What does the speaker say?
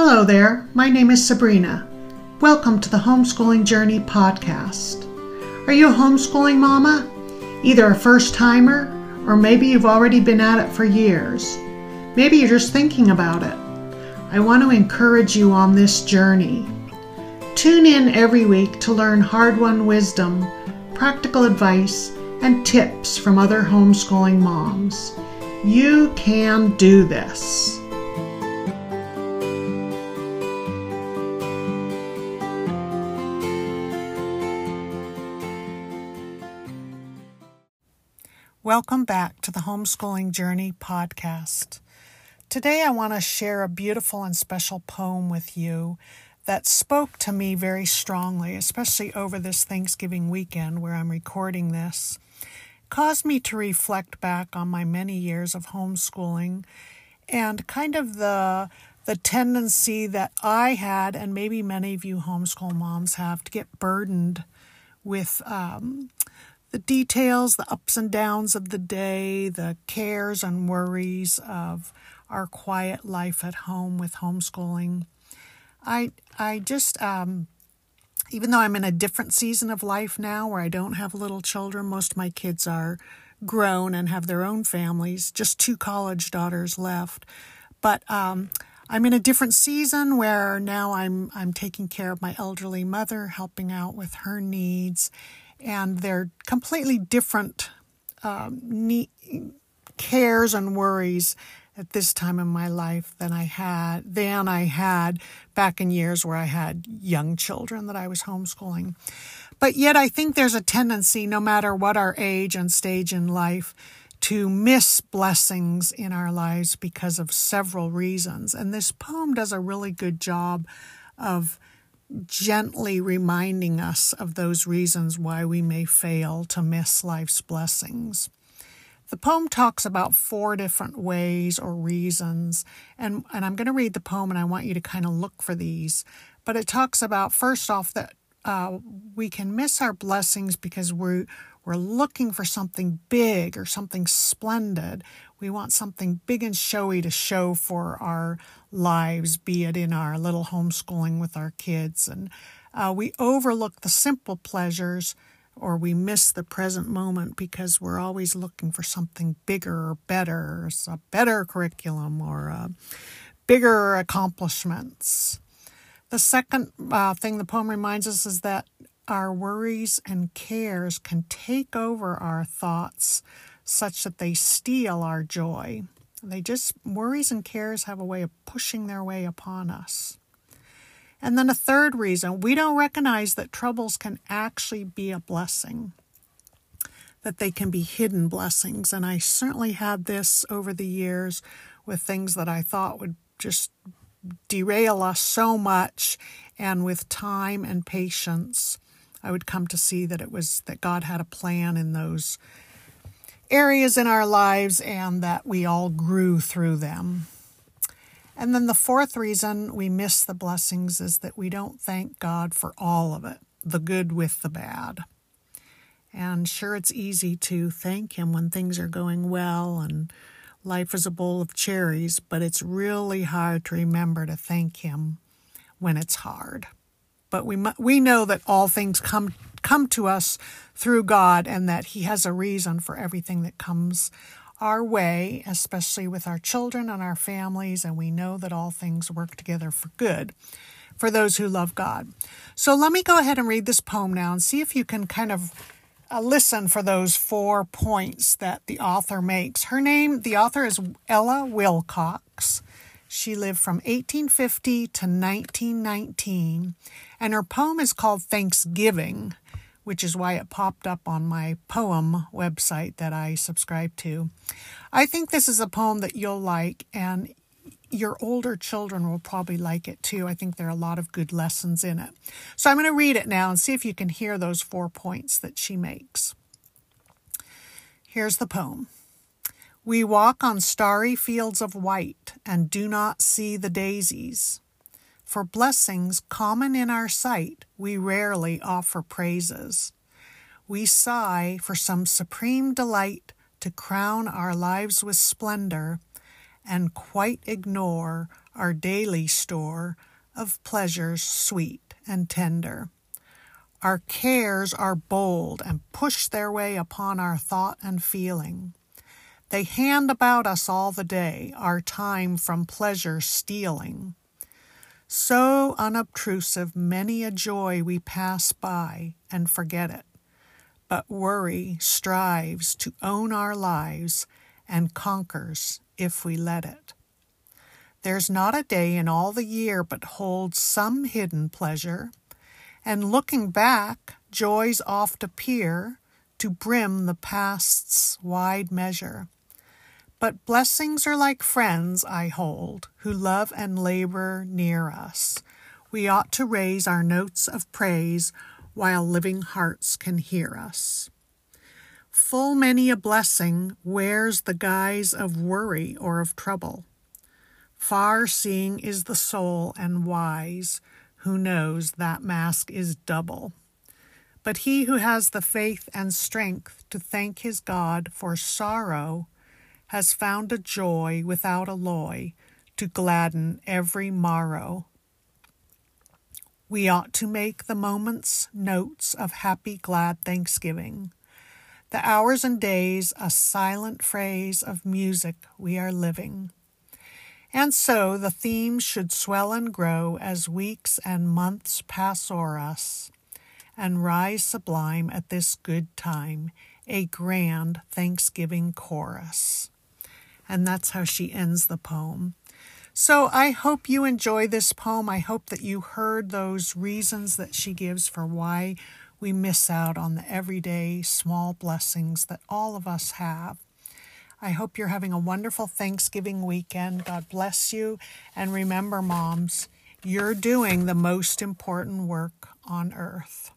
Hello there, my name is Sabrina. Welcome to the Homeschooling Journey podcast. Are you a homeschooling mama? Either a first timer, or maybe you've already been at it for years. Maybe you're just thinking about it. I want to encourage you on this journey. Tune in every week to learn hard won wisdom, practical advice, and tips from other homeschooling moms. You can do this. Welcome back to the Homeschooling Journey podcast. Today, I want to share a beautiful and special poem with you that spoke to me very strongly, especially over this Thanksgiving weekend where I'm recording this. It caused me to reflect back on my many years of homeschooling and kind of the the tendency that I had, and maybe many of you homeschool moms have, to get burdened with um, the details, the ups and downs of the day, the cares and worries of our quiet life at home with homeschooling. I I just um, even though I'm in a different season of life now where I don't have little children, most of my kids are grown and have their own families, just two college daughters left. But um, I'm in a different season where now I'm I'm taking care of my elderly mother, helping out with her needs, and they're completely different um, cares and worries at this time in my life than I had than I had back in years where I had young children that I was homeschooling. But yet I think there's a tendency, no matter what our age and stage in life, to miss blessings in our lives because of several reasons. And this poem does a really good job of gently reminding us of those reasons why we may fail to miss life's blessings. The poem talks about four different ways or reasons, and, and I'm going to read the poem and I want you to kind of look for these. But it talks about, first off, that uh, we can miss our blessings because we're, we're looking for something big or something splendid. We want something big and showy to show for our lives, be it in our little homeschooling with our kids. And uh, we overlook the simple pleasures or we miss the present moment because we're always looking for something bigger or better, a better curriculum or uh, bigger accomplishments. The second uh, thing the poem reminds us is that our worries and cares can take over our thoughts such that they steal our joy. They just, worries and cares have a way of pushing their way upon us. And then a third reason, we don't recognize that troubles can actually be a blessing, that they can be hidden blessings. And I certainly had this over the years with things that I thought would just derail us so much. And with time and patience, I would come to see that it was that God had a plan in those areas in our lives and that we all grew through them. And then the fourth reason we miss the blessings is that we don't thank God for all of it, the good with the bad. And sure, it's easy to thank Him when things are going well and life is a bowl of cherries, but it's really hard to remember to thank Him when it's hard. But we, we know that all things come come to us through God and that He has a reason for everything that comes our way, especially with our children and our families, and we know that all things work together for good for those who love God. So let me go ahead and read this poem now and see if you can kind of uh, listen for those four points that the author makes. Her name, the author is Ella Wilcox. She lived from 1850 to 1919, and her poem is called Thanksgiving which is why it popped up on my poem website that I subscribe to. I think this is a poem that you'll like, and your older children will probably like it too. I think there are a lot of good lessons in it. So I'm going to read it now and see if you can hear those four points that she makes. Here's the poem. We walk on starry fields of white and do not see the daisies. For blessings common in our sight, we rarely offer praises. We sigh for some supreme delight to crown our lives with splendor and quite ignore our daily store of pleasures sweet and tender. Our cares are bold and push their way upon our thought and feeling. They hand about us all the day, our time from pleasure stealing. So unobtrusive, many a joy we pass by and forget it. But worry strives to own our lives and conquers if we let it. There's not a day in all the year but holds some hidden pleasure, and looking back, joys oft appear to brim the past's wide measure. But blessings are like friends, I hold, who love and labor near us. We ought to raise our notes of praise while living hearts can hear us. Full many a blessing wears the guise of worry or of trouble. Far seeing is the soul and wise who knows that mask is double. But he who has the faith and strength to thank his God for sorrow has found a joy without alloy to gladden every morrow. We ought to make the moments notes of happy, glad thanksgiving. The hours and days a silent phrase of music we are living. And so the theme should swell and grow as weeks and months pass o'er us, and rise sublime at this good time, a grand Thanksgiving chorus and that's how she ends the poem. So I hope you enjoy this poem. I hope that you heard those reasons that she gives for why we miss out on the everyday small blessings that all of us have. I hope you're having a wonderful Thanksgiving weekend. God bless you. And remember, moms, you're doing the most important work on earth.